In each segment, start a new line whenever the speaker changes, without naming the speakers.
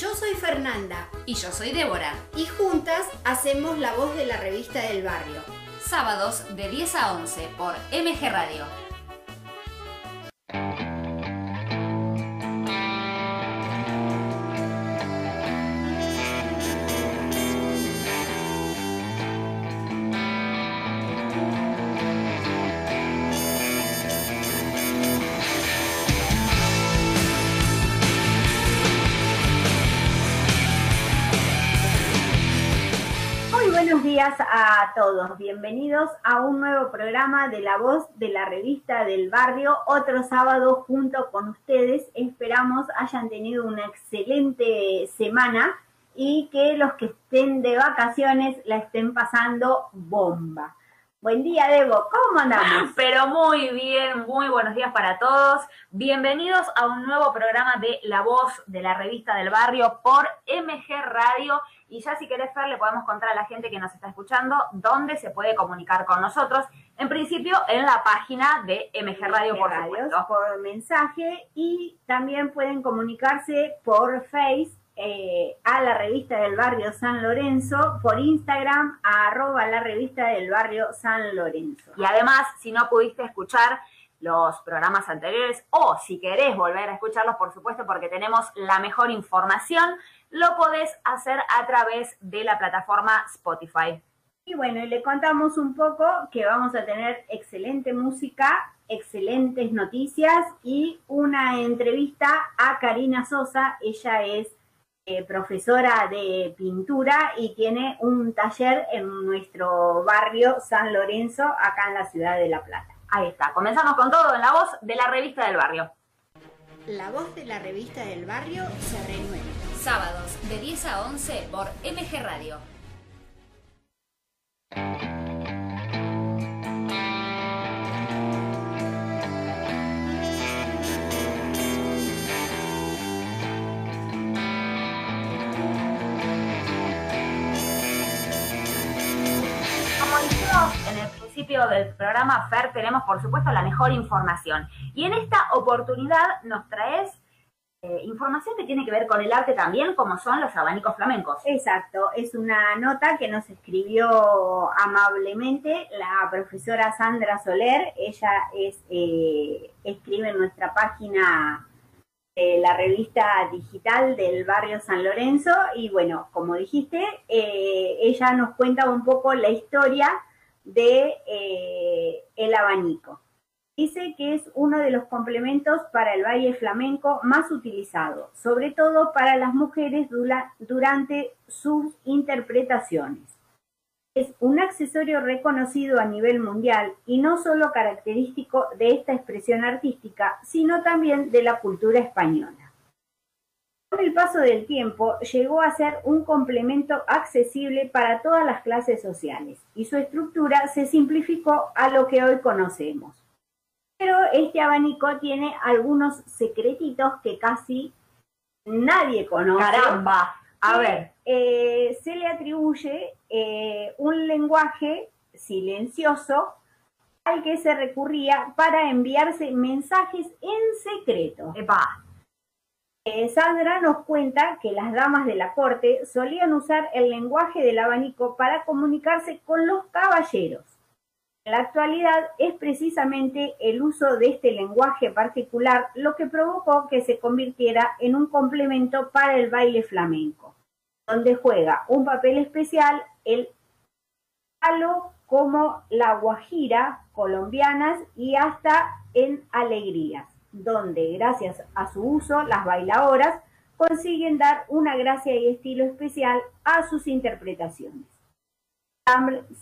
Yo soy Fernanda
Y yo soy Débora.
y juntas hacemos la voz de la revista del barrio.
Sábados de 10 a 11 por MG Radio.
Todos. Bienvenidos a un nuevo programa de La Voz de la Revista del Barrio. Otro sábado junto con ustedes. Esperamos hayan tenido una excelente semana y que los que estén de vacaciones la estén pasando bomba. Buen día, Debo. ¿Cómo andamos?
Pero muy bien, muy buenos días para todos. Bienvenidos a un nuevo programa de La Voz de la Revista del Barrio por MG Radio. Y ya si querés, Fer, le podemos contar a la gente que nos está escuchando dónde se puede comunicar con nosotros. En principio, en la página de MG Radio, por supuesto.
por mensaje y también pueden comunicarse por Face eh, a la revista del barrio San Lorenzo, por Instagram a arroba la revista del barrio San Lorenzo.
Y además, si no pudiste escuchar los programas anteriores o si querés volver a escucharlos, por supuesto, porque tenemos la mejor información, lo podés hacer a través de la plataforma Spotify.
Y bueno, y le contamos un poco que vamos a tener excelente música, excelentes noticias y una entrevista a Karina Sosa. Ella es eh, profesora de pintura y tiene un taller en nuestro barrio San Lorenzo, acá en la ciudad de La Plata.
Ahí está, comenzamos con todo en la voz de la revista del barrio.
La voz de la revista del barrio se renueva.
Sábados de 10 a 11 por MG Radio.
Como dijimos en el principio del programa, Fer, tenemos por supuesto la mejor información. Y en esta oportunidad nos traes eh, información que tiene que ver con el arte también, como son los abanicos flamencos.
Exacto, es una nota que nos escribió amablemente la profesora Sandra Soler. Ella eh, escribe en nuestra página de la revista digital del barrio San Lorenzo y bueno, como dijiste, eh, ella nos cuenta un poco la historia de eh, el abanico. Dice que es uno de los complementos para el baile flamenco más utilizado, sobre todo para las mujeres dura- durante sus interpretaciones. Es un accesorio reconocido a nivel mundial y no solo característico de esta expresión artística, sino también de la cultura española. Con el paso del tiempo llegó a ser un complemento accesible para todas las clases sociales y su estructura se simplificó a lo que hoy conocemos. Pero este abanico tiene algunos secretitos que casi nadie conoce.
Caramba, a ver,
eh, se le atribuye eh, un lenguaje silencioso al que se recurría para enviarse mensajes en secreto.
epa,
Eh, Sandra nos cuenta que las damas de la corte solían usar el lenguaje del abanico para comunicarse con los caballeros. En la actualidad es precisamente el uso de este lenguaje particular lo que provocó que se convirtiera en un complemento para el baile flamenco, donde juega un papel especial el palo como la guajira colombianas y hasta en alegrías, donde gracias a su uso las bailadoras consiguen dar una gracia y estilo especial a sus interpretaciones.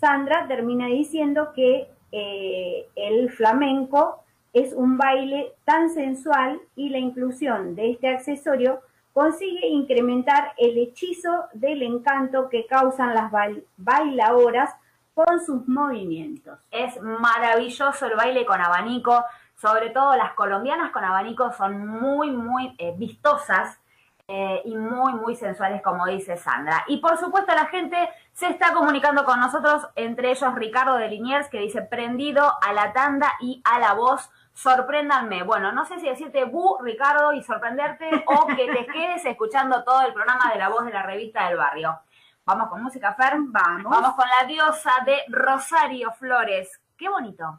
Sandra termina diciendo que eh, el flamenco es un baile tan sensual y la inclusión de este accesorio consigue incrementar el hechizo del encanto que causan las bail- bailadoras con sus movimientos.
es maravilloso el baile con abanico, sobre todo las colombianas con abanico son muy, muy eh, vistosas.
eh, y muy, muy sensuales, como dice Sandra. Y por supuesto la gente se está comunicando con nosotros, entre ellos Ricardo de Liniers, que dice prendido a la tanda y a la voz. Sorpréndanme. Bueno, no sé si decirte bu, Ricardo, y sorprenderte, o que te quedes escuchando todo el programa de la voz de la revista del barrio. Vamos con música, Fer.
Vamos.
Vamos con la diosa de Rosario Flores. Qué bonito.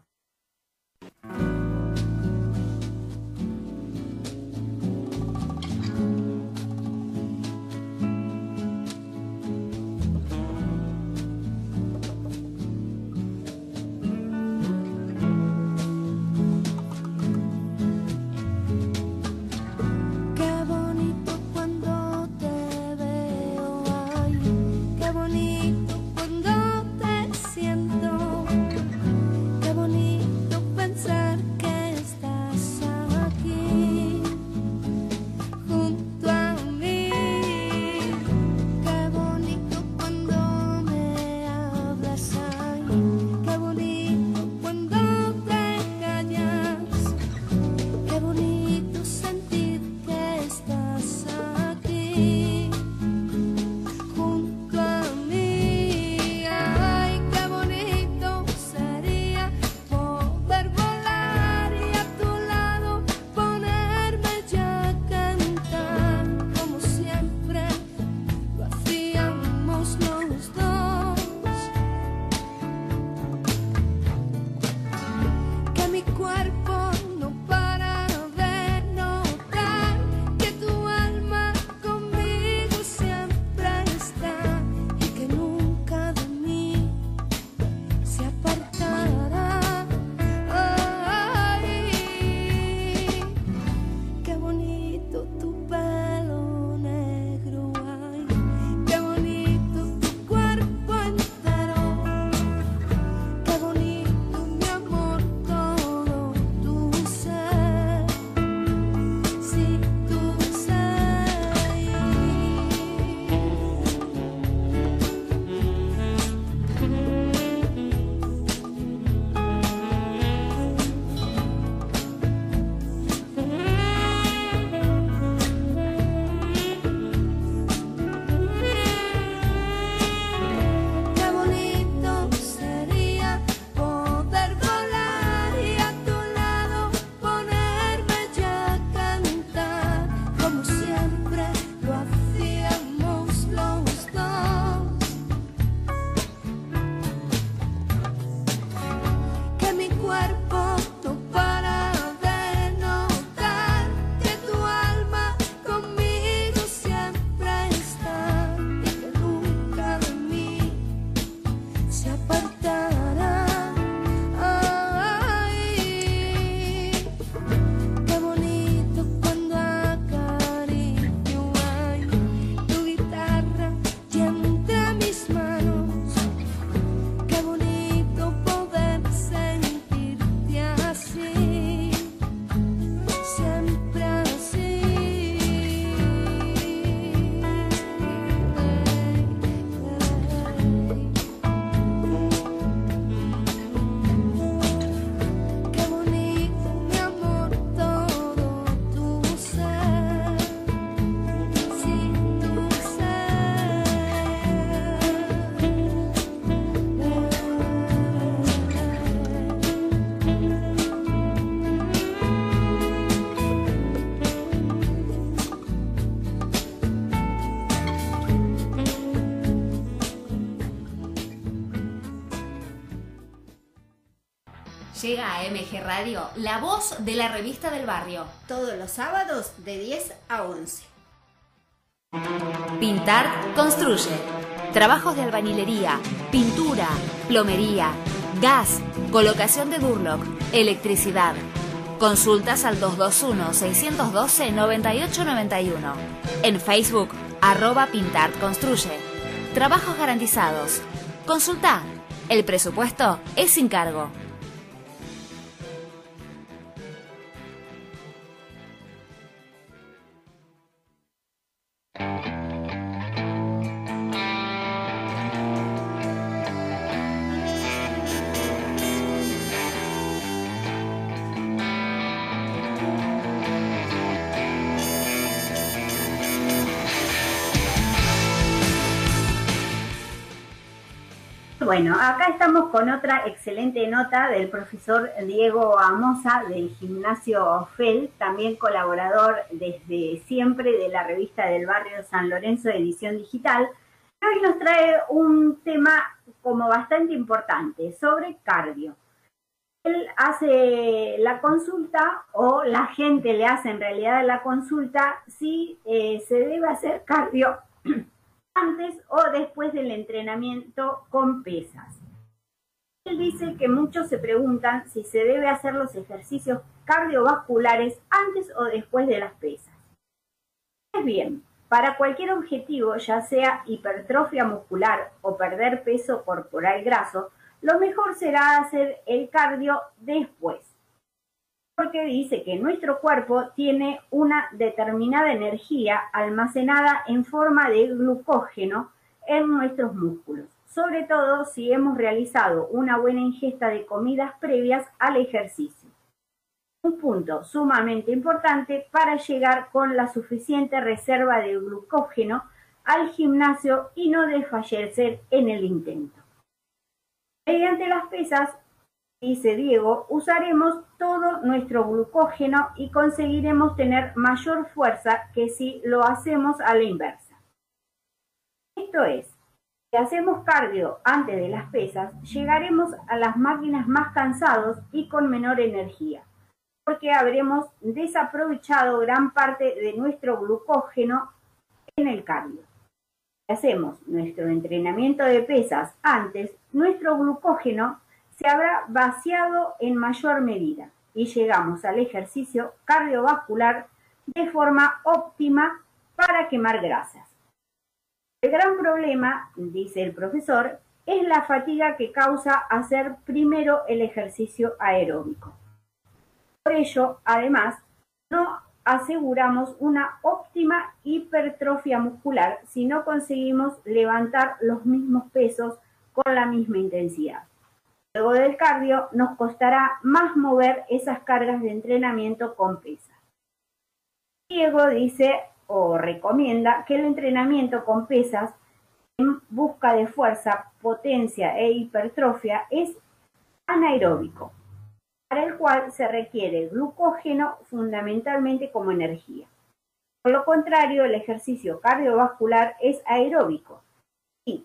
Llega a MG Radio, la voz de la revista del barrio.
Todos los sábados de 10 a 11.
Pintar construye. Trabajos de albañilería, pintura, plomería, gas, colocación de Durlock, electricidad. Consultas al 221-612-9891. En Facebook, arroba Pintar Construye. Trabajos garantizados. Consulta. El presupuesto es sin cargo.
Bueno, acá estamos con otra excelente nota del profesor Diego Amosa del gimnasio FEL, también colaborador desde siempre de la revista del barrio San Lorenzo, edición digital. Hoy nos trae un tema como bastante importante sobre cardio. Él hace la consulta o la gente le hace en realidad la consulta si eh, se debe hacer cardio antes o después del entrenamiento con pesas. Él dice que muchos se preguntan si se debe hacer los ejercicios cardiovasculares antes o después de las pesas. Pues bien, para cualquier objetivo, ya sea hipertrofia muscular o perder peso corporal graso, lo mejor será hacer el cardio después porque dice que nuestro cuerpo tiene una determinada energía almacenada en forma de glucógeno en nuestros músculos, sobre todo si hemos realizado una buena ingesta de comidas previas al ejercicio. Un punto sumamente importante para llegar con la suficiente reserva de glucógeno al gimnasio y no desfallecer en el intento. Mediante las pesas dice Diego, usaremos todo nuestro glucógeno y conseguiremos tener mayor fuerza que si lo hacemos a la inversa. Esto es, si hacemos cardio antes de las pesas, llegaremos a las máquinas más cansados y con menor energía, porque habremos desaprovechado gran parte de nuestro glucógeno en el cardio. Si hacemos nuestro entrenamiento de pesas antes, nuestro glucógeno se habrá vaciado en mayor medida y llegamos al ejercicio cardiovascular de forma óptima para quemar grasas. El gran problema, dice el profesor, es la fatiga que causa hacer primero el ejercicio aeróbico. Por ello, además, no aseguramos una óptima hipertrofia muscular si no conseguimos levantar los mismos pesos con la misma intensidad. Luego del cardio nos costará más mover esas cargas de entrenamiento con pesas. Diego dice o recomienda que el entrenamiento con pesas en busca de fuerza, potencia e hipertrofia es anaeróbico, para el cual se requiere glucógeno fundamentalmente como energía. Por lo contrario, el ejercicio cardiovascular es aeróbico,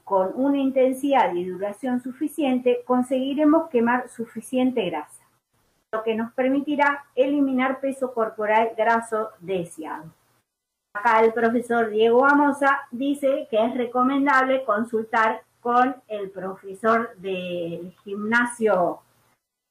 con una intensidad y duración suficiente conseguiremos quemar suficiente grasa, lo que nos permitirá eliminar peso corporal graso deseado. Acá el profesor Diego Amosa dice que es recomendable consultar con el profesor del gimnasio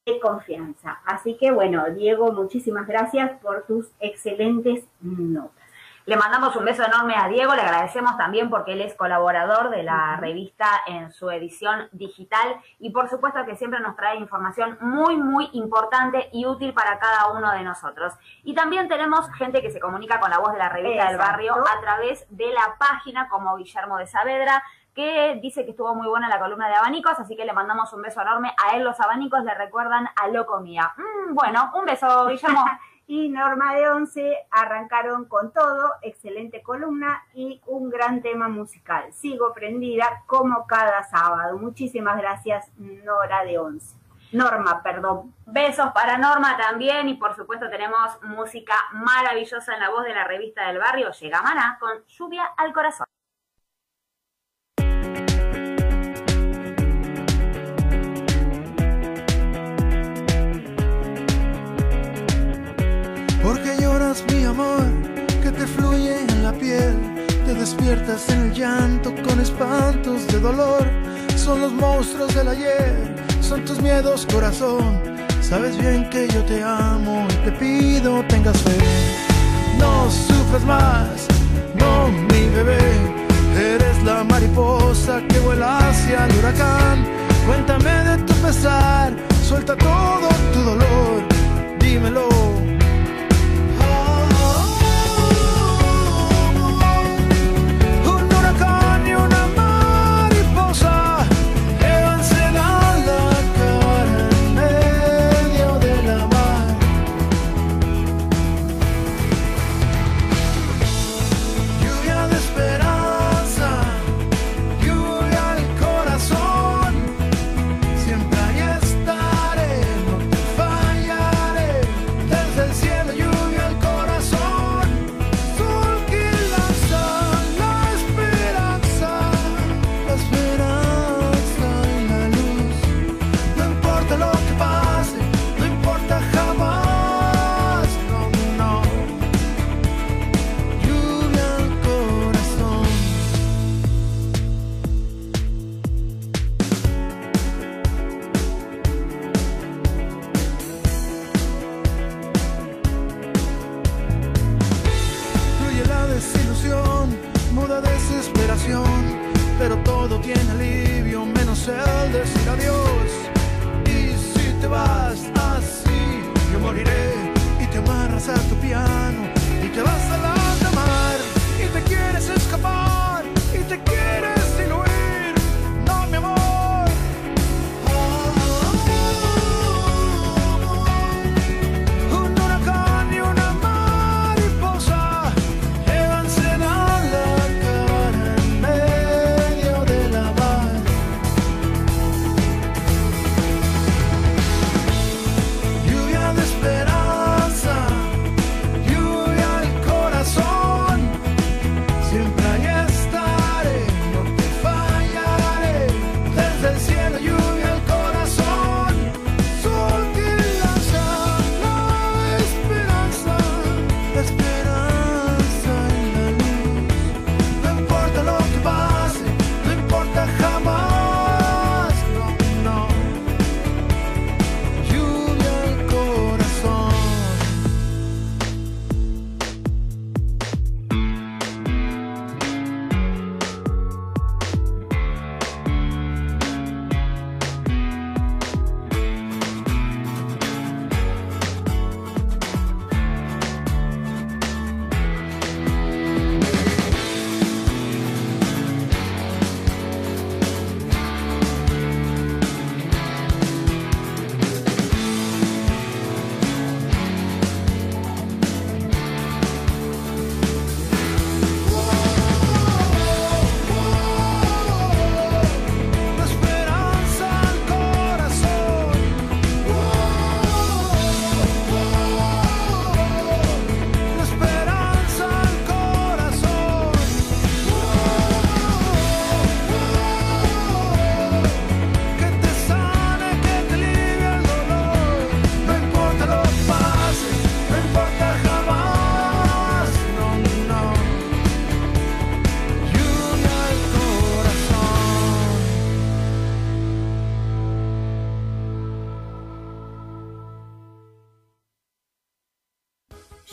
de confianza. Así que bueno, Diego, muchísimas gracias por tus excelentes notas.
Le mandamos un beso enorme a Diego, le agradecemos también porque él es colaborador de la revista en su edición digital y por supuesto que siempre nos trae información muy, muy importante y útil para cada uno de nosotros. Y también tenemos gente que se comunica con la voz de la revista del barrio a través de la página como Guillermo de Saavedra que dice que estuvo muy buena la columna de abanicos, así que le mandamos un beso enorme. A él los abanicos le recuerdan a Locomía. Mm, bueno, un beso, Guillermo.
y Norma de Once arrancaron con todo, excelente columna y un gran tema musical. Sigo prendida como cada sábado. Muchísimas gracias, Nora de Once. Norma, perdón.
Besos para Norma también y por supuesto tenemos música maravillosa en la voz de la revista del barrio. Llega Maná con Lluvia al Corazón.
Despiertas en el llanto con espantos de dolor. Son los monstruos del ayer, son tus miedos, corazón. Sabes bien que yo te amo y te pido tengas fe. No sufras más, no mi bebé. Eres la mariposa que vuela hacia el huracán. Cuéntame de tu pesar, suelta todo tu dolor, dímelo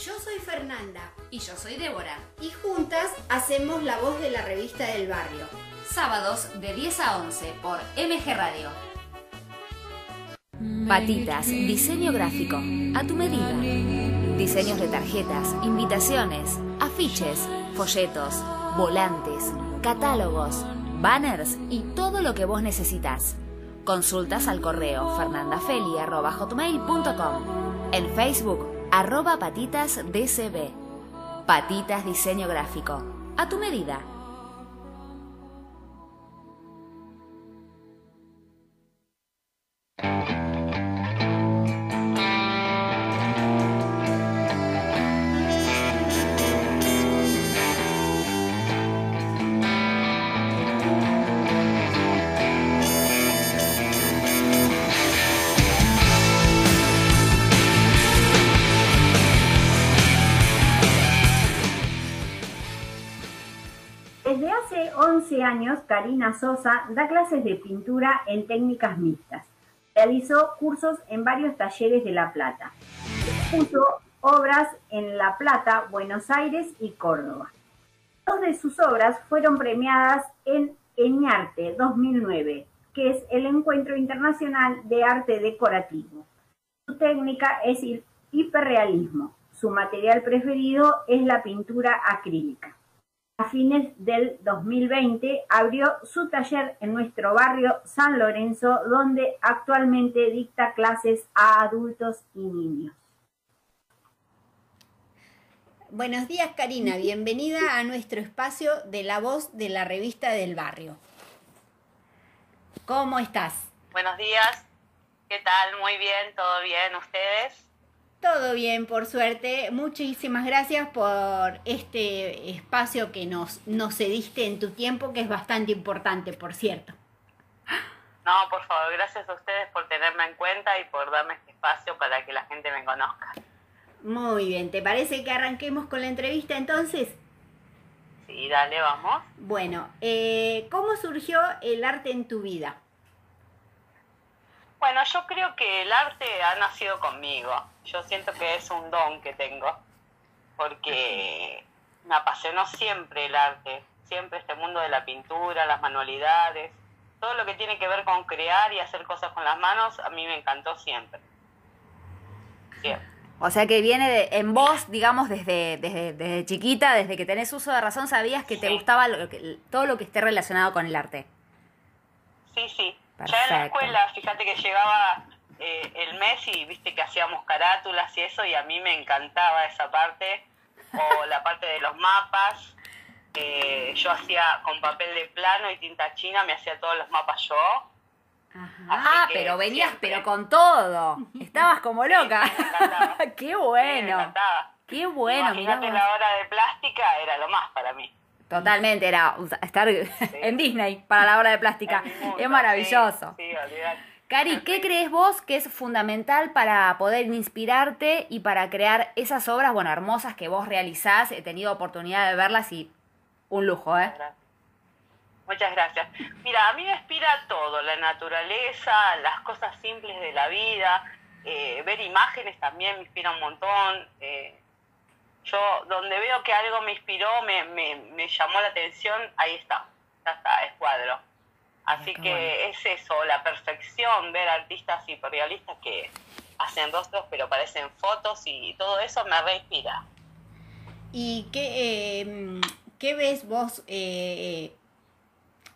Yo
soy Fernanda
Y yo soy Débora.
y juntas hacemos la voz de la revista del barrio.
Sábados de 10 a 11 por MG Radio. Patitas, diseño gráfico, a tu medida. Diseños de tarjetas, invitaciones, afiches, folletos, volantes, catálogos, banners y todo lo que vos necesitas. Consultas al correo fernandafeli.hotmail.com En Facebook, arroba patitasdcb. Patitas Diseño Gráfico. A tu medida.
Sosa da clases de pintura en técnicas mixtas. Realizó cursos en varios talleres de La Plata. Puso obras en La Plata, Buenos Aires y Córdoba. Dos de sus obras fueron premiadas en Eñarte 2009, que es el Encuentro Internacional de Arte Decorativo. Su técnica es el hiperrealismo. Su material preferido es la pintura acrílica. A fines del 2020 abrió su taller en nuestro barrio San Lorenzo, donde actualmente dicta clases a adultos y niños.
Buenos días Karina, bienvenida a nuestro espacio de la voz de la revista del barrio. ¿Cómo estás?
Buenos días, ¿qué tal? Muy bien, todo bien, ¿ustedes?
Todo bien, por suerte. Muchísimas gracias por este espacio que nos, nos cediste en tu tiempo, que es bastante importante, por cierto.
No, por favor, gracias a ustedes por tenerme en cuenta y por darme este espacio para que la gente me conozca.
Muy bien, ¿te parece que arranquemos con la entrevista entonces?
Sí, dale, vamos.
Bueno, eh, ¿cómo surgió el arte en tu vida?
Bueno, yo creo que el arte ha nacido conmigo. Yo siento que es un don que tengo, porque me apasionó siempre el arte. siempre este mundo de la pintura, las manualidades, todo lo que tiene que ver con crear y hacer cosas con las manos, a mí me encantó siempre.
Siempre. O sea que viene de, en vos, digamos, desde, desde, desde, chiquita, desde que tenés uso de razón, sabías que te gustaba lo que, todo lo que esté relacionado con el arte.
Sí, sí. Ya en la escuela, fíjate que llegaba eh, el mes y viste que hacíamos carátulas y eso, y a mí me encantaba esa parte, o la parte de los mapas. yo hacía con papel de plano y tinta china, me hacía todos los mapas yo
Ah, pero venías, pero con todo. Estabas como loca. Qué bueno. Qué bueno.
Imagínate la hora de plástica, era lo más para mí.
Totalmente, era estar en Disney para la hora de plástica. es maravilloso. Cari, ¿qué crees vos que es fundamental para poder inspirarte y para crear esas obras, bueno, hermosas que vos realizás? He tenido oportunidad de verlas y un lujo, ¿eh?
Muchas gracias. Mira, a mí me inspira todo, la naturaleza, las cosas simples de la vida, eh, ver imágenes también me inspira un montón. Eh, yo, donde veo que algo me inspiró, me, me, llamó la atención, ahí está, ya está, es cuadro. Así que es eso, la perfección, ver artistas hiperrealistas que hacen rostros pero parecen fotos y todo eso me reinspira.
¿Y qué, eh, qué ves vos? Eh,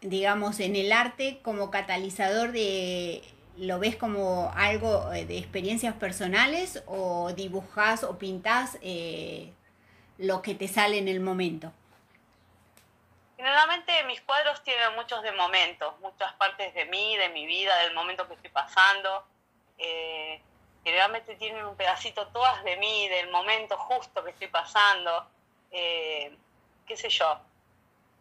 digamos, en el arte como catalizador de, ¿lo ves como algo eh, de experiencias personales o dibujas o pintas eh, lo que te sale en el momento?
Generalmente mis cuadros tienen muchos de momentos, muchas partes de mí, de mi vida, del momento que estoy pasando. Eh, generalmente tienen un pedacito todas de mí, del momento justo que estoy pasando. qué sé yo,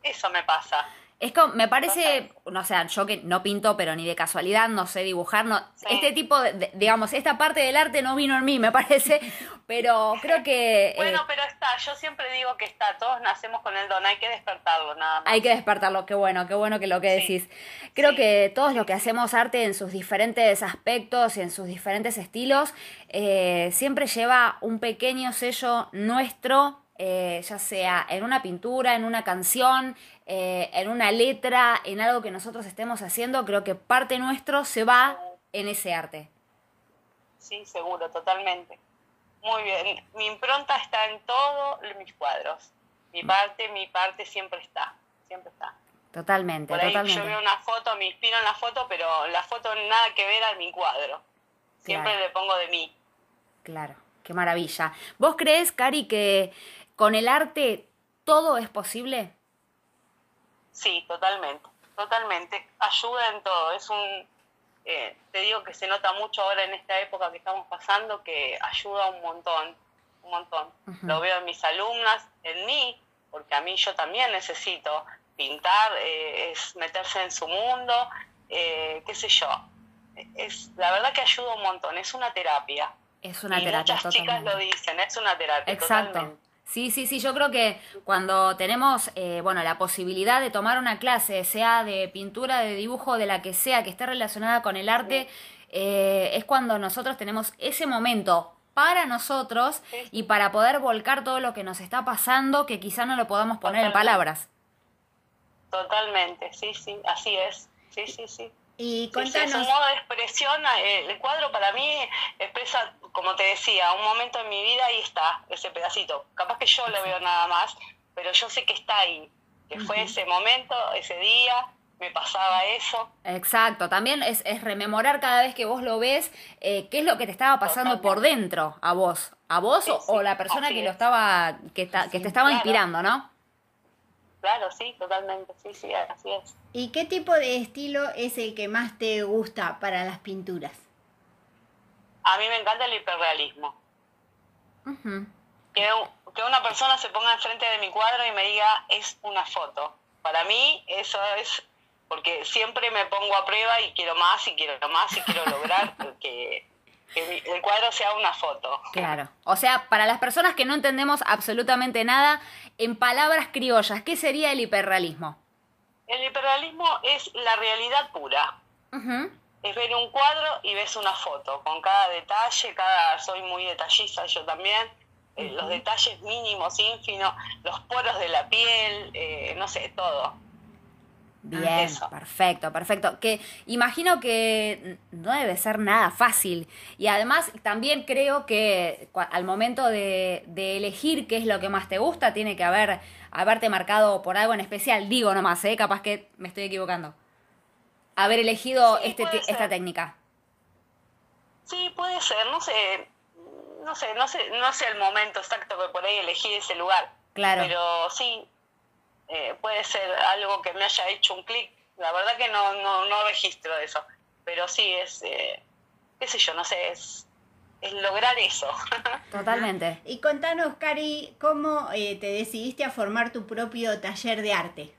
eso me pasa.
Es como, me parece, no sé, yo que no pinto, pero ni de casualidad, no sé dibujar, no, este tipo de, digamos, esta parte del arte no vino en mí, me parece, pero creo que...
Eh, bueno, pero está, yo siempre digo que está, todos nacemos con el don, hay que despertarlo, nada más.
Hay que despertarlo, qué bueno, qué bueno que lo que decís. Creo que todos los que hacemos arte en sus diferentes aspectos y en sus diferentes estilos, eh, siempre lleva un pequeño sello nuestro eh, ya sea en una pintura, en una canción, eh, en una letra, en algo que nosotros estemos haciendo, creo que parte nuestro se va en ese arte.
Sí, seguro, totalmente. Muy bien. Mi impronta está en todos mis cuadros. Mi mm. parte, mi parte siempre está, siempre está.
Totalmente,
Por ahí Yo veo una foto, me inspiro en la foto, pero la foto nada que ver a mi cuadro. Siempre le pongo de mí.
Claro, qué maravilla. ¿Vos crees, Cari, que ¿Con el arte todo es posible?
Sí, totalmente, totalmente. Ayuda en todo. Es un, eh, te digo que se nota mucho ahora en esta época que estamos pasando que ayuda un montón, un montón. Lo veo en mis alumnas, en mí, porque a mí yo también necesito pintar, eh, es meterse en su mundo, eh, qué sé yo. Es, la verdad que ayuda un montón, es una terapia.
Es una terapia.
Muchas chicas lo dicen, es una terapia.
Exacto. Sí, sí, sí, yo creo que cuando tenemos, eh, bueno, la posibilidad de tomar una clase, sea de pintura, de dibujo, de la que sea, que esté relacionada con el arte, eh, es cuando nosotros tenemos ese momento para nosotros y para poder volcar todo lo que nos está pasando, que quizá no lo podamos poner en palabras.
Totalmente, sí, sí, así es, sí, sí, sí.
Y contanos...
Sí, modo de expresión, eh, el cuadro para mí expresa, como te decía, un momento en mi vida y está, ese pedacito. Capaz que yo lo veo nada más, pero yo sé que está ahí, que fue ese momento, ese día, me pasaba eso.
Exacto, también es, es rememorar cada vez que vos lo ves, eh, qué es lo que te estaba pasando por dentro a vos, a vos o, la persona que lo estaba, que, que te estaba inspirando, ¿no?
Claro, sí, totalmente, sí, sí, así es.
¿Y qué tipo de estilo es el que más te gusta para las pinturas?
A mí me encanta el hiperrealismo. que, que una persona se ponga enfrente de mi cuadro y me diga, es una foto. Para mí eso es porque siempre me pongo a prueba y quiero más y quiero más y quiero lograr que que el cuadro sea una foto.
Claro. O sea, para las personas que no entendemos absolutamente nada, en palabras criollas, ¿qué sería el hiperrealismo?
El hiperrealismo es la realidad pura. Es ver un cuadro y ves una foto, con cada detalle, cada soy muy detallista yo también. eh, los detalles mínimos, ínfimos, los poros de la piel, eh, no sé, todo.
Bien, perfecto, perfecto. Que imagino que no debe ser nada fácil. Y además también creo que al momento de, elegir qué es lo que más te gusta, tiene que haber haberte marcado por algo en especial. Digo nomás, ¿eh? capaz que me estoy equivocando. Haber elegido este, esta técnica.
Sí, puede ser, no sé, no sé, no sé, no sé el momento exacto que por ahí elegí ese lugar. Claro. Pero sí, eh, puede ser algo que me haya hecho un clic. La verdad que no, no, no registro eso, pero sí es, eh, qué sé yo, no sé, es, es lograr eso.
Totalmente.
Y contanos, Cari, ¿cómo eh, te decidiste a formar tu propio taller de arte?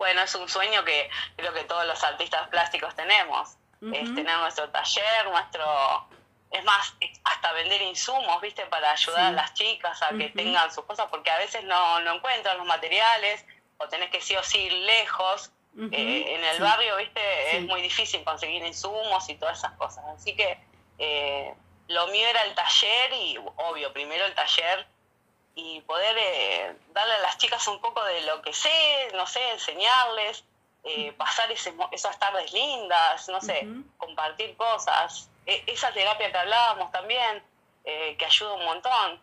Bueno, es un sueño que creo que todos los artistas plásticos tenemos. es tener nuestro taller, nuestro es más, hasta vender insumos, ¿viste? Para ayudar a las chicas a que tengan sus cosas, porque a veces no, no encuentran los materiales o tenés que sí o sí ir lejos. Eh, en el barrio, ¿viste? Es muy difícil conseguir insumos y todas esas cosas. Así que eh, lo mío era el taller y, obvio, primero el taller y poder eh, darle a las chicas un poco de lo que sé, no sé, enseñarles, pasar ese, esas tardes lindas, no sé, compartir cosas. E, esa terapia que hablábamos también, eh, que ayuda un montón.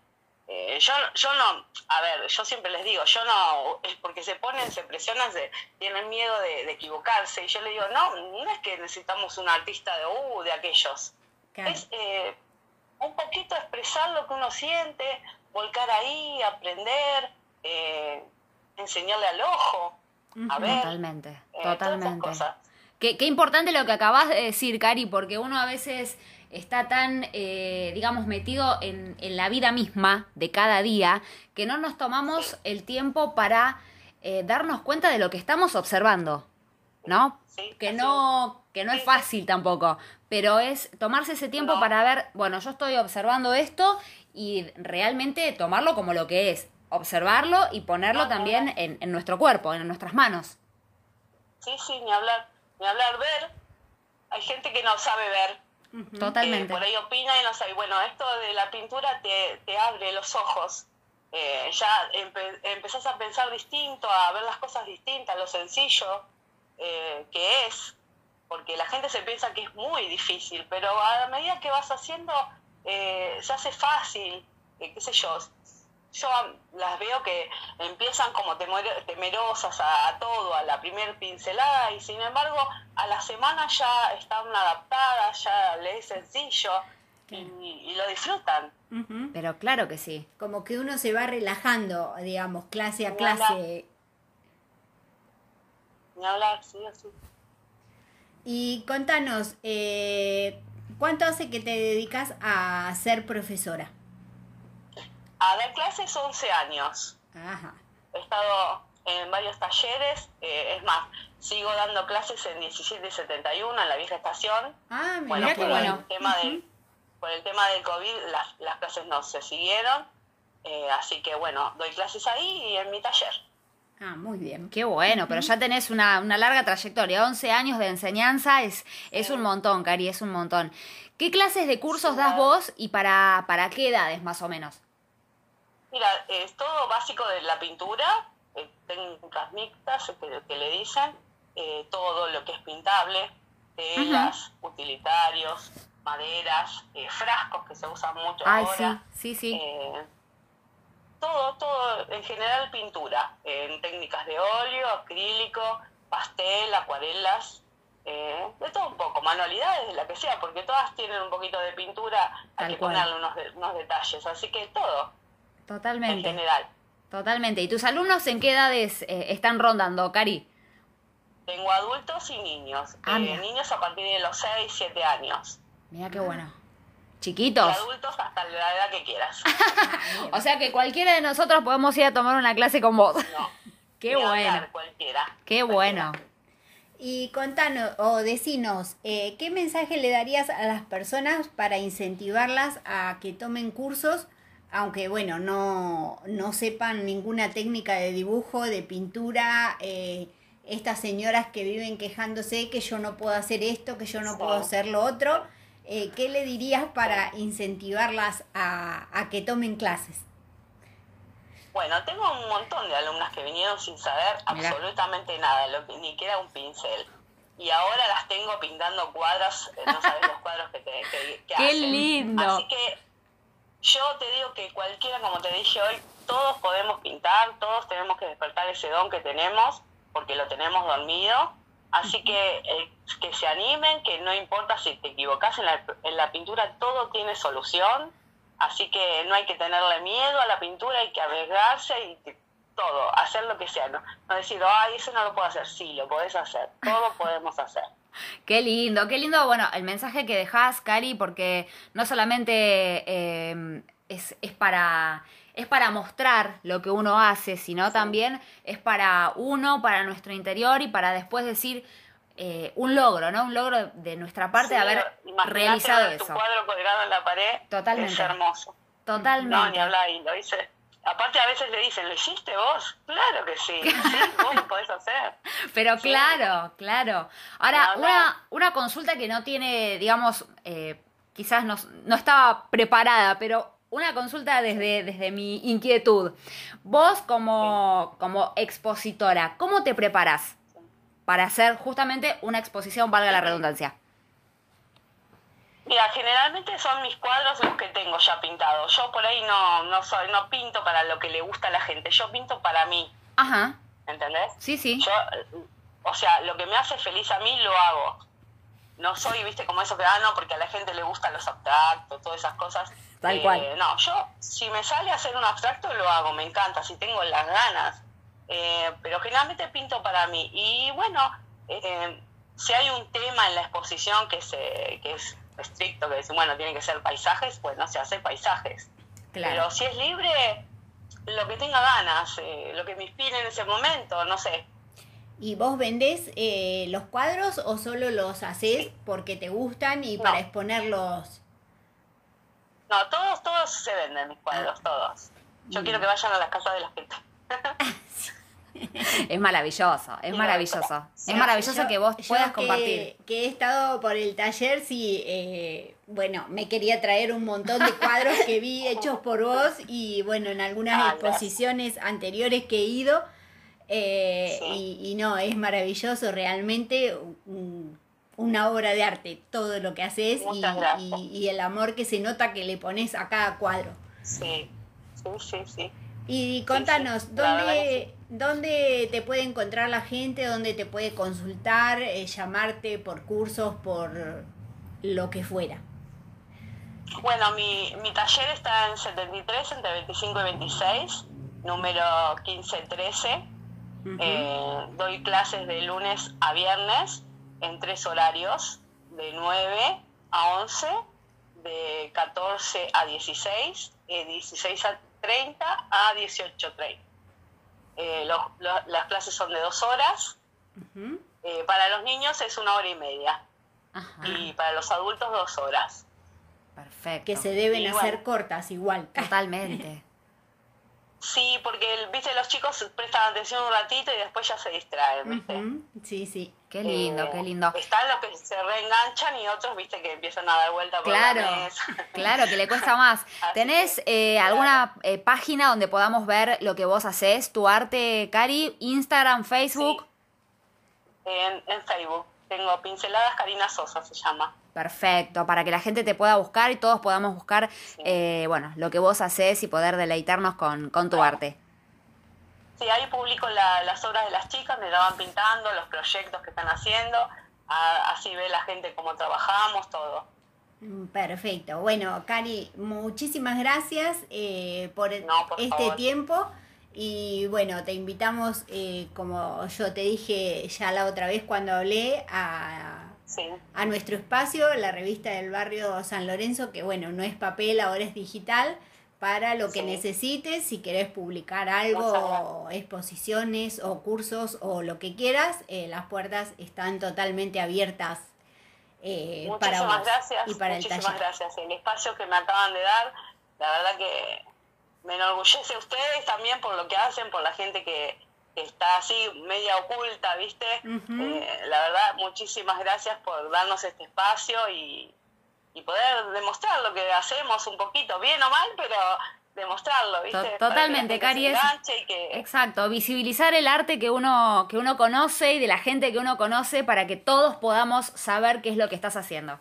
Eh, yo, yo no, a ver, yo siempre les digo, yo no, es porque se ponen, se presionan, se, tienen miedo de, equivocarse. Y yo les digo, no, no es que necesitamos un artista de, uh, de aquellos. Es eh, un poquito expresar lo que uno siente, volcar ahí, aprender, enseñarle al ojo. A ver,
totalmente, totalmente. Qué, importante lo que acabas de decir, Cari, porque uno a veces está tan, eh, digamos, metido en, la vida misma de cada día que no nos tomamos el tiempo para eh, darnos cuenta de lo que estamos observando, ¿no? que no, que no es fácil tampoco, pero es tomarse ese tiempo para ver, bueno, yo estoy observando esto y realmente tomarlo como lo que es, observarlo y ponerlo también en, en nuestro cuerpo, en nuestras manos.
Sí, sí, ni hablar ni hablar ver, hay gente que no sabe ver.
Totalmente.
por ahí opina y no sabe. Bueno, esto de la pintura te, te abre los ojos. Eh, ya empezás a pensar distinto, a ver las cosas distintas, lo sencillo eh, que es. Porque la gente se piensa que es muy difícil, pero a medida que vas haciendo, eh, se hace fácil. qué sé yo, yo las veo que empiezan como temerosas a, todo, a la primer pincelada, y sin embargo a la semana ya están adaptadas, ya les es sencillo y, lo disfrutan.
Pero claro que sí.
Como que uno se va relajando, digamos, clase a clase.
Ni hablar, sí, así.
Y contanos, eh, ¿cuánto hace que te dedicas a ser profesora?
A dar clases 11 años. He estado en varios talleres, eh, es más, sigo dando clases en 1771 en la vieja estación.
Ah, bueno, por El
tema por el tema del COVID las, las clases no se siguieron, eh, así que bueno, doy clases ahí y en mi taller.
Ah, muy bien.
Qué bueno, pero ya tenés una, una, larga trayectoria. 11 años de enseñanza es, es un montón, Cari, es un montón. ¿Qué clases de cursos das vos y para, para qué edades más o menos?
Mira, es todo básico de la pintura, eh, técnicas mixtas que, le dicen, eh, todo lo que es pintable, telas, utilitarios, maderas, eh, frascos que se usan mucho ahora.
Sí, sí, sí.
Todo, todo, en general pintura, en técnicas de óleo, acrílico, pastel, acuarelas, de todo un poco, manualidades, de la que sea, porque todas tienen un poquito de pintura, hay que ponerle unos, unos detalles, así que todo.
Totalmente.
En general.
Totalmente. ¿Y tus alumnos en qué edades eh, están rondando, Cari?
Tengo adultos y niños. Ah, eh, niños a partir de los 6, 7 años.
Mira qué bueno. Chiquitos.
Y adultos hasta la edad que quieras.
o sea que cualquiera de nosotros podemos ir a tomar una clase con vos.
No.
qué bueno.
Cualquiera.
Qué bueno.
Y contanos o decinos, eh, ¿qué mensaje le darías a las personas para incentivarlas a que tomen cursos aunque bueno, no, no sepan ninguna técnica de dibujo, de pintura, eh, estas señoras que viven quejándose que yo no puedo hacer esto, que yo no puedo hacer lo otro,
eh, ¿qué le dirías para incentivarlas a, a que tomen clases?
Bueno, tengo un montón de alumnas que vinieron sin saber
Mirá.
absolutamente nada, lo que- ni que era un pincel. Y ahora las tengo pintando cuadros, eh, no sabes los cuadros que, te, que, que
¡Qué
hacen.
lindo!
Así que yo te digo que cualquiera, como te dije hoy, todos podemos pintar, todos tenemos que despertar ese don que tenemos, porque lo tenemos dormido. Así que eh, que se animen, que no importa si te equivocas en la, en la pintura, todo tiene solución. Así que no hay que tenerle miedo a la pintura, hay que arriesgarse y todo, hacer lo que sea. No, no decir, ay, eso no lo puedo hacer. Sí, lo podés hacer. Todo podemos hacer.
Qué lindo, qué lindo, bueno, el mensaje que dejás, Cari, porque no solamente eh, es, es para es para mostrar lo que uno hace, sino también es para uno, para nuestro interior y para después decir eh, un logro, ¿no? Un logro de nuestra parte de haber realizado
ver tu
eso.
cuadro colgado en la pared.
Totalmente.
Es hermoso.
Totalmente.
No, ni hablar, y lo hice. Aparte, a veces le dicen, ¿lo hiciste vos? Claro que sí. Sí, vos lo podés hacer.
Pero
Sí.
claro, claro. Ahora, una, una consulta que no tiene, digamos, eh, quizás no, no estaba preparada, pero una consulta desde, desde mi inquietud. Vos como, como expositora, ¿cómo te preparas para hacer justamente una exposición, valga la redundancia?
Mira, generalmente son mis cuadros los que tengo ya pintados. Yo por ahí no, no soy, no pinto para lo que le gusta a la gente. Yo pinto para mí,
Ajá,
¿entendés?
sí, sí.
Yo, o sea, lo que me hace feliz a mí lo hago. No soy, viste, como eso que, ah, no, porque a la gente le gustan los abstractos, todas esas cosas.
Tal
Eh,
cual.
No, yo, si me sale a hacer un abstracto, lo hago, me encanta, si tengo las ganas. Eh, pero generalmente pinto para mí. Y bueno, eh, si hay un tema en la exposición que, se, que es estricto, que es, bueno, tiene que ser paisajes, pues no se hace paisajes. Pero
Claro.
si es libre, lo que tenga ganas, eh, lo que me inspire en ese momento, no sé.
¿Y vos vendés eh, los cuadros o solo los haces porque te gustan y para exponerlos?
No, todos, todos se venden mis cuadros, todos. Yo
Mm.
quiero que vayan a las casas de la gente.
Es maravilloso, es
Sí,
maravilloso.
sí,
es maravilloso
Yo-
que vos
yo
puedas
que-
compartir.
Que he estado por el taller, sí, eh, bueno, me quería traer un montón de cuadros que vi hechos por vos y bueno, en algunas
Ah, gracias.
exposiciones anteriores que he ido. eh,
Sí.
y, y no, es maravilloso realmente un- una obra de arte, todo lo que haces y, el amor que se nota que le pones a cada cuadro.
Sí, sí, sí, sí.
Y contanos,
sí,
¿dónde, ¿dónde te puede encontrar la gente? ¿Dónde te puede consultar, eh, llamarte por cursos, por lo que fuera?
Bueno, mi, mi taller está en 73, entre 25 y 26, número 1513. Eh, doy clases de lunes a viernes en tres horarios, de 9 a 11, de 14 a 16, de 16 a 30 a 18.30. Eh, los- los- las clases son de dos horas. Eh, para los niños es una hora y media
Ajá,
y para los adultos dos horas.
perfecto.
Que se deben
Y
hacer
bueno.
cortas igual.
Totalmente.
Sí, porque el- viste los chicos prestan atención un ratito y después ya se distraen, ¿viste?
Sí, sí.
Qué lindo,
Eh,
qué lindo.
Están los que se reenganchan y otros, viste, que empiezan a dar vuelta por
Claro,
la mesa.
claro, que le cuesta más. ¿Tenés eh, alguna eh, página donde podamos ver lo que vos haces, tu arte, Cari? Instagram, Facebook.
En, en Facebook. Tengo Pinceladas Karina Sosa, se llama.
Perfecto, para que la gente te pueda buscar y todos podamos buscar, eh, bueno, lo que vos haces y poder deleitarnos con, con tu arte.
Sí, ahí publico la- las obras de las chicas, me la van pintando, los proyectos que están haciendo. a- así ve la gente cómo trabajamos, todo.
Mm, Perfecto. Bueno, Cari, muchísimas gracias eh, por
No, por
este
favor.
tiempo. Y bueno, te invitamos, eh, como yo te dije ya la otra vez cuando hablé, a,
Sí.
a nuestro espacio, la revista del barrio San Lorenzo, que bueno, no es papel, ahora es digital, para lo que
Sí.
necesites, si querés publicar algo,
gracias.
exposiciones o cursos o lo que quieras, eh, las puertas están totalmente abiertas eh, para
Muchísimas
vos
gracias.
y para el
muchísimas
taller.
gracias. El espacio que me acaban de dar, la verdad que me enorgullece a ustedes también por lo que hacen, por la gente que, que está así media oculta, ¿viste? Eh, la verdad, muchísimas gracias por darnos este espacio y, y poder demostrar lo que hacemos un poquito, bien o mal, pero demostrarlo, ¿viste?
Totalmente, Cari. Exacto, visibilizar el arte que uno, que uno conoce y de la gente que uno conoce para que todos podamos saber qué es lo que estás haciendo.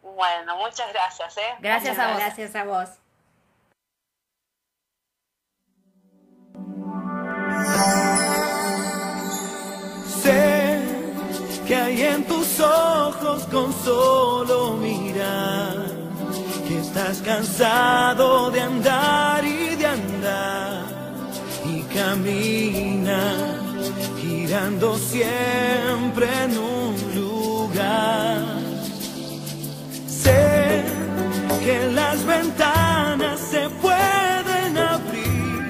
Bueno, muchas gracias, ¿eh?
Gracias a vos.
Gracias a vos.
Que hay en tus ojos con solo mirar que estás cansado de andar y de andar y camina girando siempre en un lugar. Sé que las ventanas se pueden abrir,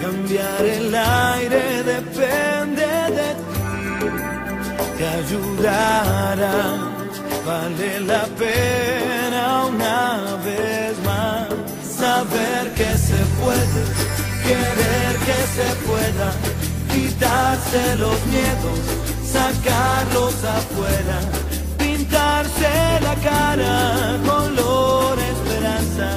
cambiar el aire te ayudará. Vale la pena una vez más saber que se puede, querer que se pueda, quitarse los miedos, sacarlos afuera, pintarse la cara, color esperanza,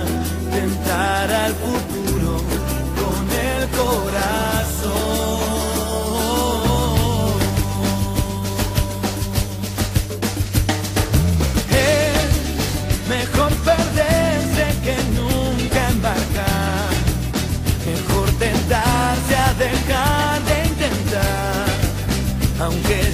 aunque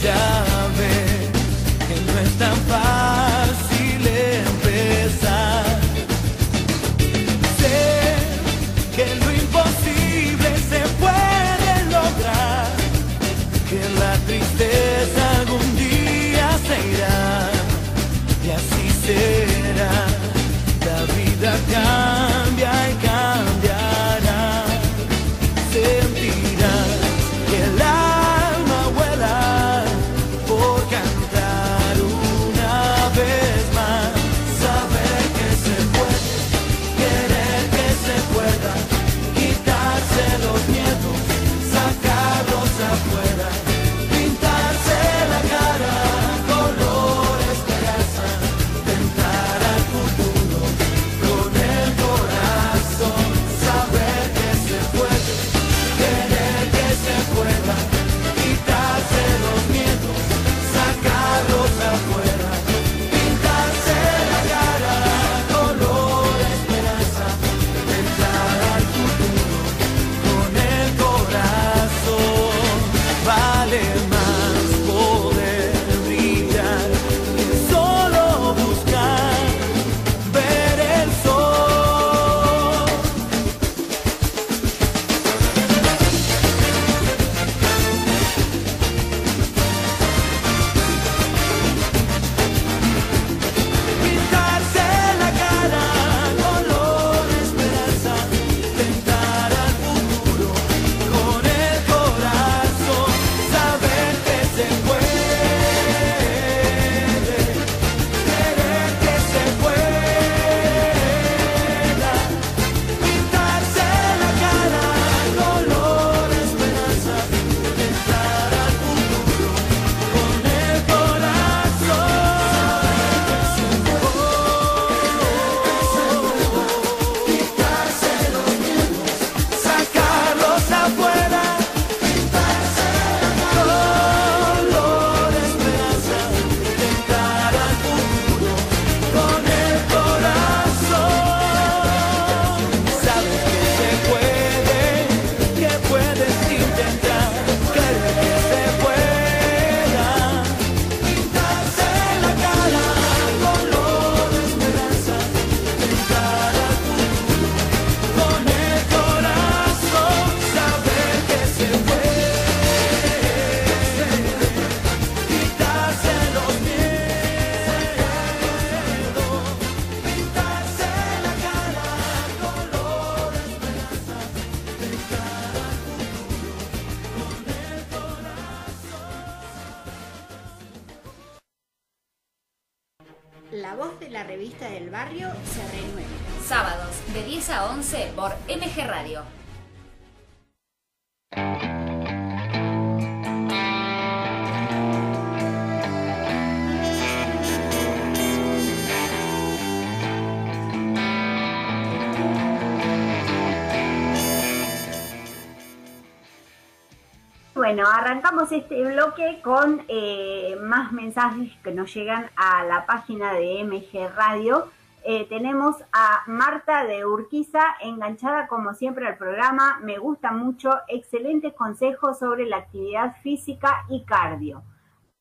arrancamos este bloque con eh, más mensajes que nos llegan a la página de MG Radio. Eh, tenemos a Marta de Urquiza, enganchada como siempre al programa. Me gusta mucho, excelentes consejos sobre la actividad física y cardio.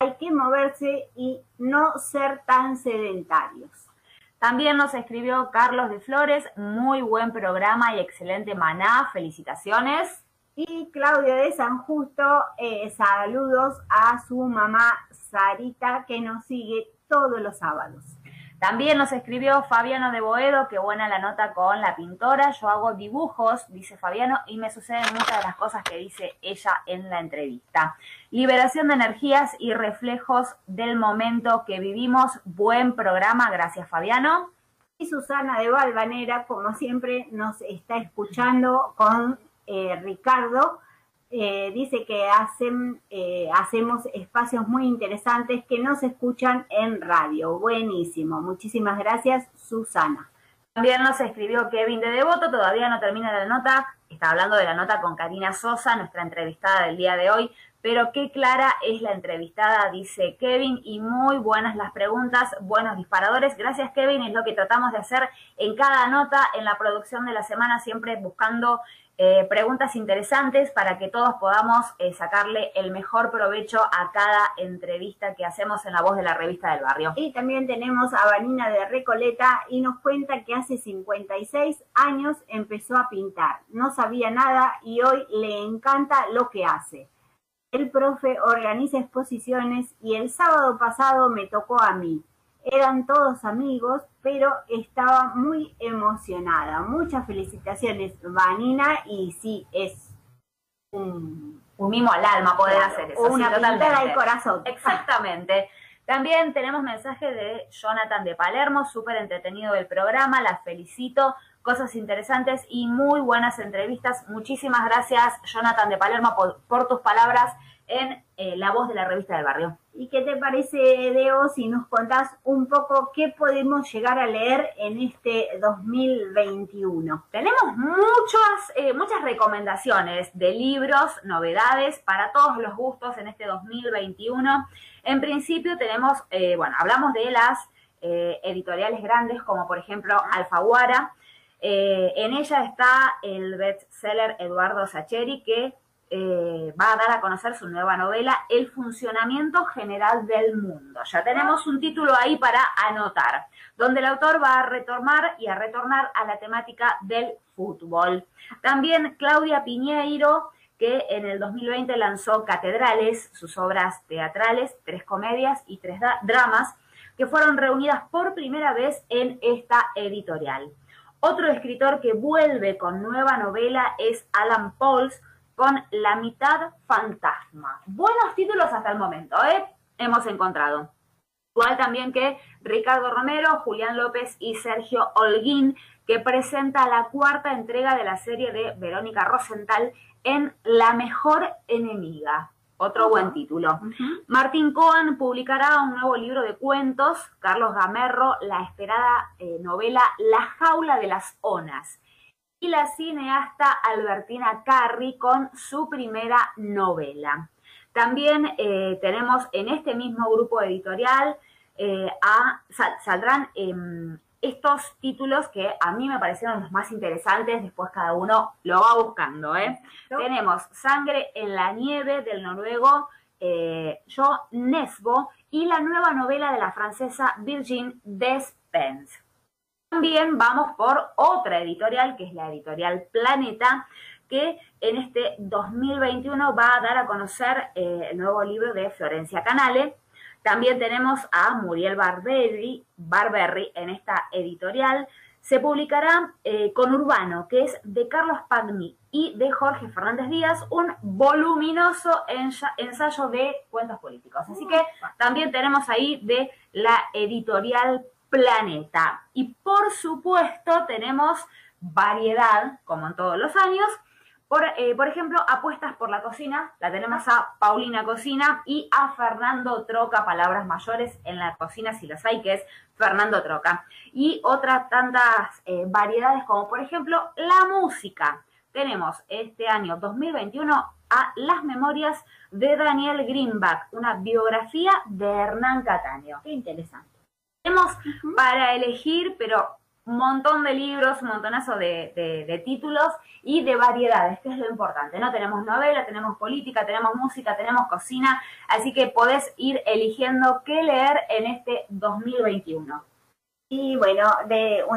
Hay que moverse y no ser tan sedentarios.
También nos escribió Carlos de Flores, muy buen programa y excelente maná, felicitaciones.
Y Claudia de San Justo, eh, saludos a su mamá Sarita que nos sigue todos los sábados.
También nos escribió Fabiano de Boedo, qué buena la nota con la pintora. Yo hago dibujos, dice Fabiano, y me suceden muchas de las cosas que dice ella en la entrevista. Liberación de energías y reflejos del momento que vivimos. Buen programa, gracias Fabiano.
Y Susana de Valvanera, como siempre, nos está escuchando con eh, Ricardo, eh, dice que hacen, eh, hacemos espacios muy interesantes que no se escuchan en radio. Buenísimo. Muchísimas gracias, Susana.
También nos escribió Kevin de Devoto, todavía no termina la nota, está hablando de la nota con Karina Sosa, nuestra entrevistada del día de hoy, pero qué clara es la entrevistada, dice Kevin, y muy buenas las preguntas, buenos disparadores. Gracias Kevin, es lo que tratamos de hacer en cada nota, en la producción de la semana, siempre buscando eh, preguntas interesantes para que todos podamos eh, sacarle el mejor provecho a cada entrevista que hacemos en la voz de la revista del barrio.
Y también tenemos a Vanina de Recoleta y nos cuenta que hace 56 años empezó a pintar. No sabía nada y hoy le encanta lo que hace. El profe organiza exposiciones y el sábado pasado me tocó a mí eran todos amigos, pero estaba muy emocionada. Muchas felicitaciones, Vanina, y sí, es
un, mimo al alma poder hacer eso.
Una pintada al corazón.
Exactamente. También tenemos mensaje de Jonathan de Palermo, súper entretenido el programa, la felicito, cosas interesantes y muy buenas entrevistas. Muchísimas gracias, Jonathan de Palermo, por tus palabras en eh, La Voz de la Revista del Barrio.
¿Y qué te parece, Deo, si nos contás un poco qué podemos llegar a leer en este 2021?
Tenemos muchas, eh, muchas recomendaciones de libros, novedades para todos los gustos en este 2021. En principio tenemos, eh, bueno, hablamos de las editoriales grandes como por ejemplo Alfaguara. en ella está el bestseller Eduardo Sacheri que eh, va a dar a conocer su nueva novela, El funcionamiento general del mundo. Ya tenemos un título ahí para anotar, donde el autor va a retomar y a retornar a la temática del fútbol. También Claudia Piñeiro, que en el 2020 lanzó Catedrales, sus obras teatrales, tres comedias y tres dramas, que fueron reunidas por primera vez en esta editorial. Otro escritor que vuelve con nueva novela es Alan Pauls, con La mitad fantasma. Buenos títulos hasta el momento, ¿eh? Hemos encontrado. Igual también que Ricardo Romero, Julián López y Sergio Holguín, que presenta la cuarta entrega de la serie de Verónica Rosenthal en La mejor enemiga. Otro buen título. Martín Cohen publicará un nuevo libro de cuentos, Carlos Gamerro, la esperada eh, novela La jaula de las onas y la cineasta Albertina Carri con su primera novela. También eh, tenemos en este mismo grupo editorial eh, a, saldrán em, estos títulos que a mí me parecieron los más interesantes, después cada uno lo va buscando. ¿eh? Tenemos Sangre en la nieve del noruego Jo Nesbo y la nueva novela de la francesa Virgin Despens. También vamos por otra editorial, que es la editorial Planeta, que en este 2021 va a dar a conocer eh, el nuevo libro de Florencia Canale. También tenemos a Muriel Barberry, Barberry en esta editorial. Se publicará eh, con Urbano, que es de Carlos Pagni y de Jorge Fernández Díaz, un voluminoso ensayo de cuentos políticos. Así que también tenemos ahí de la editorial planeta. Y por supuesto tenemos variedad, como en todos los años. Por, eh, por, ejemplo, apuestas por la cocina, la tenemos a Paulina Cocina y a Fernando Troca, palabras mayores en la cocina, si las hay, que es Fernando Troca. Y otras tantas eh, variedades como, por ejemplo, la música.
tenemos este año 2021 a Las Memorias de Daniel Greenback, una biografía de Hernán Cataño.
Qué interesante.
Tenemos para elegir, pero un montón de libros, un montonazo de, títulos y de variedades, que es lo importante. No tenemos novela, tenemos política, tenemos música, tenemos cocina, así que podés ir eligiendo qué leer en este 2021.
Y bueno,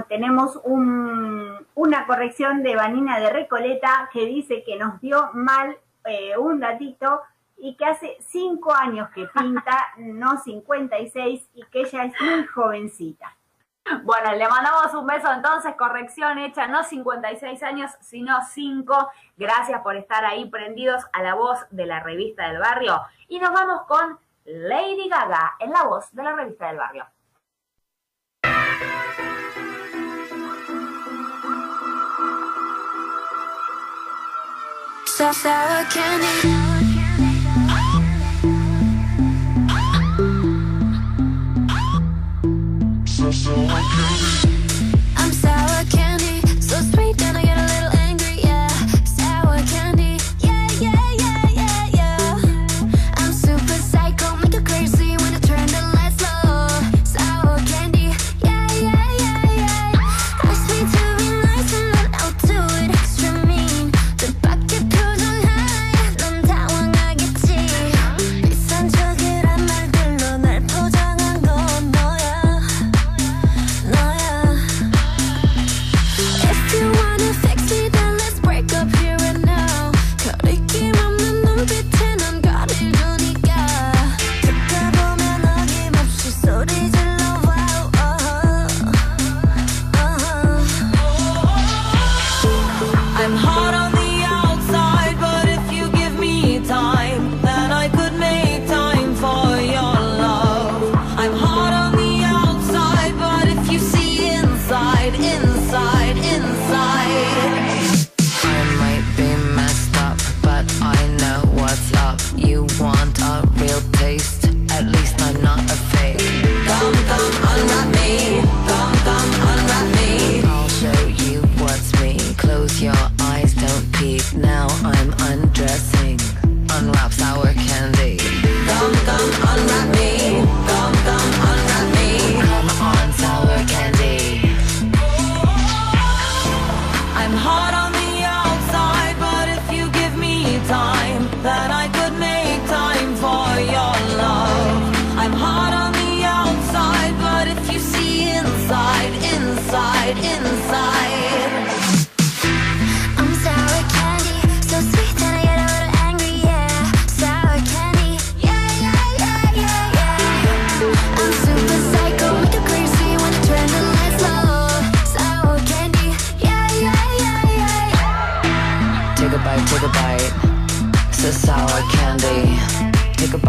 tenemos una corrección de Vanina de Recoleta que dice que nos dio mal eh, un datito y que hace cinco años que pinta, no 56, y que ella es muy jovencita.
Bueno, le mandamos un beso entonces, corrección hecha, no 56 años, sino 5. Gracias por estar ahí prendidos a la voz de la revista del barrio. Y nos vamos con Lady Gaga en la voz de la revista del barrio.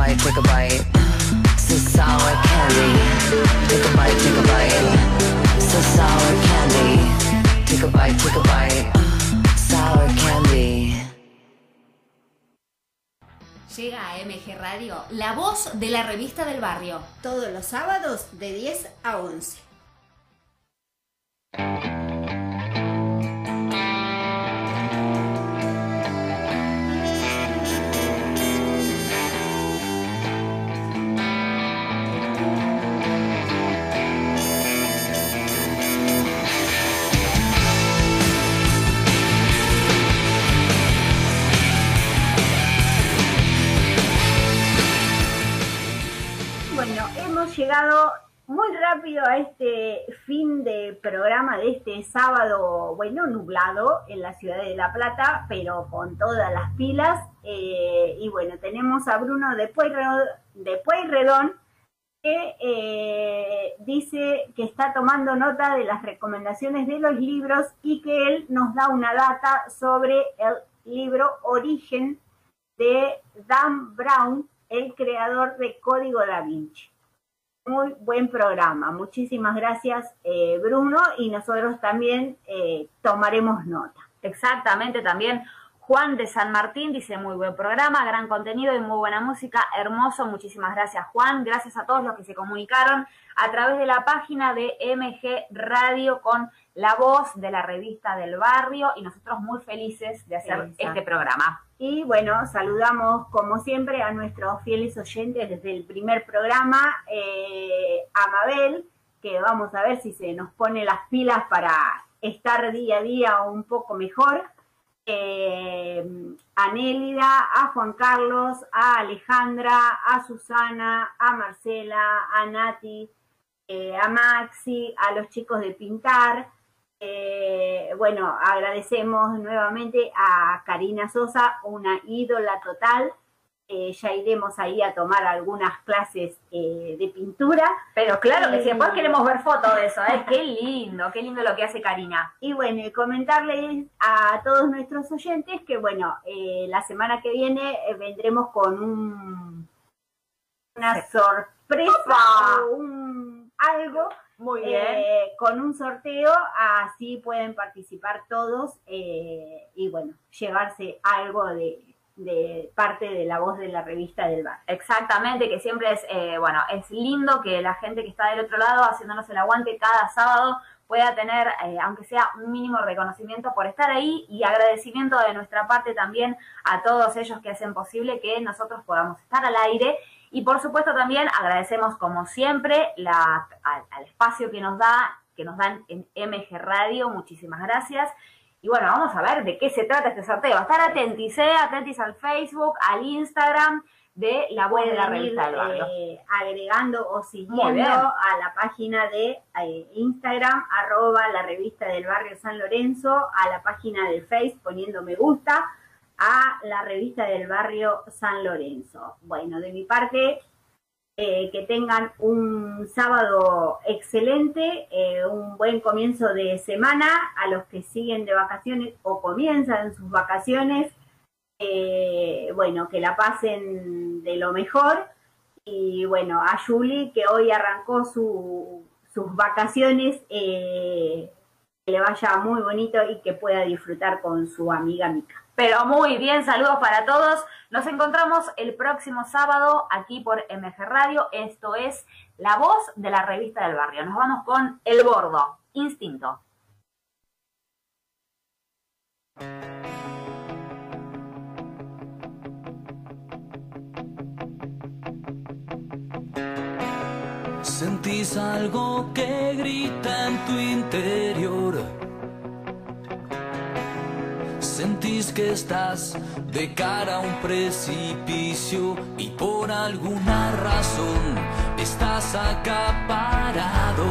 Bite, take a bite. It's a sour candy. Take a bite, take a bite. It's a sour candy. Take a bite, take a bite. Sour candy.
Llega a MG Radio, la voz de la revista del barrio.
Todos los sábados de 10 a 11. Llegado muy rápido a este fin de programa de este sábado, bueno, nublado en la ciudad de La Plata, pero con todas las pilas. Eh, y bueno, tenemos a Bruno de Pueyrredón, de Pueyrredón que eh, dice que está tomando nota de las recomendaciones de los libros y que él nos da una data sobre el libro Origen de Dan Brown, el creador de Código Da Vinci. Muy buen programa. Muchísimas gracias, eh, Bruno, y nosotros también eh, tomaremos nota.
Exactamente, también
Juan de San Martín dice muy buen programa, gran contenido y muy buena música, hermoso, muchísimas gracias Juan, gracias a todos los que se comunicaron a través de la página de MG Radio con la voz de la revista del barrio y nosotros muy felices de hacer
Exacto.
este programa.
Y bueno, saludamos como siempre a nuestros fieles oyentes desde el primer programa, eh, a Mabel, que vamos a ver si se nos pone las pilas para estar día a día un poco mejor, eh, a Nélida, a Juan Carlos, a Alejandra, a Susana, a Marcela, a Nati, eh, a Maxi, a los chicos de Pintar, eh, bueno, agradecemos nuevamente a Karina Sosa, una ídola total. Eh, ya iremos ahí a tomar algunas clases eh, de pintura.
Pero claro que sí, después queremos ver fotos de eso, ¿eh? Qué lindo, qué lindo lo que hace Karina.
Y bueno, y comentarles a todos nuestros oyentes que, bueno, la semana que viene vendremos con un, una sorpresa, o un, algo
Muy bien.
eh, con un sorteo, así pueden participar todos eh, y bueno, llevarse algo de, de parte de la voz de la revista del bar.
Exactamente, que siempre es, eh, bueno, es lindo que la gente que está del otro lado haciéndonos el aguante cada sábado pueda tener, eh, aunque sea un mínimo reconocimiento por estar ahí y agradecimiento de nuestra parte también a todos ellos que hacen posible que nosotros podamos estar al aire. Y por supuesto también agradecemos como siempre la, al, al espacio que nos da, que nos dan en MG Radio, muchísimas gracias. Y bueno, vamos a ver de qué se trata este sorteo. Estar atentis, ¿eh? atentis al Facebook, al Instagram de la voz de la revista del barrio.
eh, agregando o siguiendo a la página de eh, Instagram, arroba la revista del barrio San Lorenzo, a la página del Face poniendo me gusta, a la revista del barrio San Lorenzo. Bueno, de mi parte, eh, que tengan un sábado excelente, eh, un buen comienzo de semana, a los que siguen de vacaciones o comienzan sus vacaciones, eh, bueno, que la pasen de lo mejor. Y bueno, a Julie, que hoy arrancó su- sus vacaciones, eh, que le vaya muy bonito y que pueda disfrutar con su amiga Mica.
Pero muy bien, saludos para todos. Nos encontramos el próximo sábado aquí por MG Radio. Esto es La Voz de la Revista del Barrio. Nos vamos con El Bordo, Instinto.
Sentís algo que grita en tu interior. Que estás de cara a un precipicio y por alguna razón estás acaparado.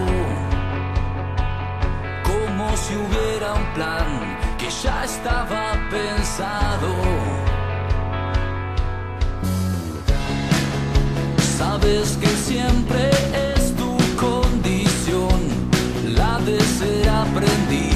Como si hubiera un plan que ya estaba pensado. Sabes que siempre es tu condición la de ser aprendiz,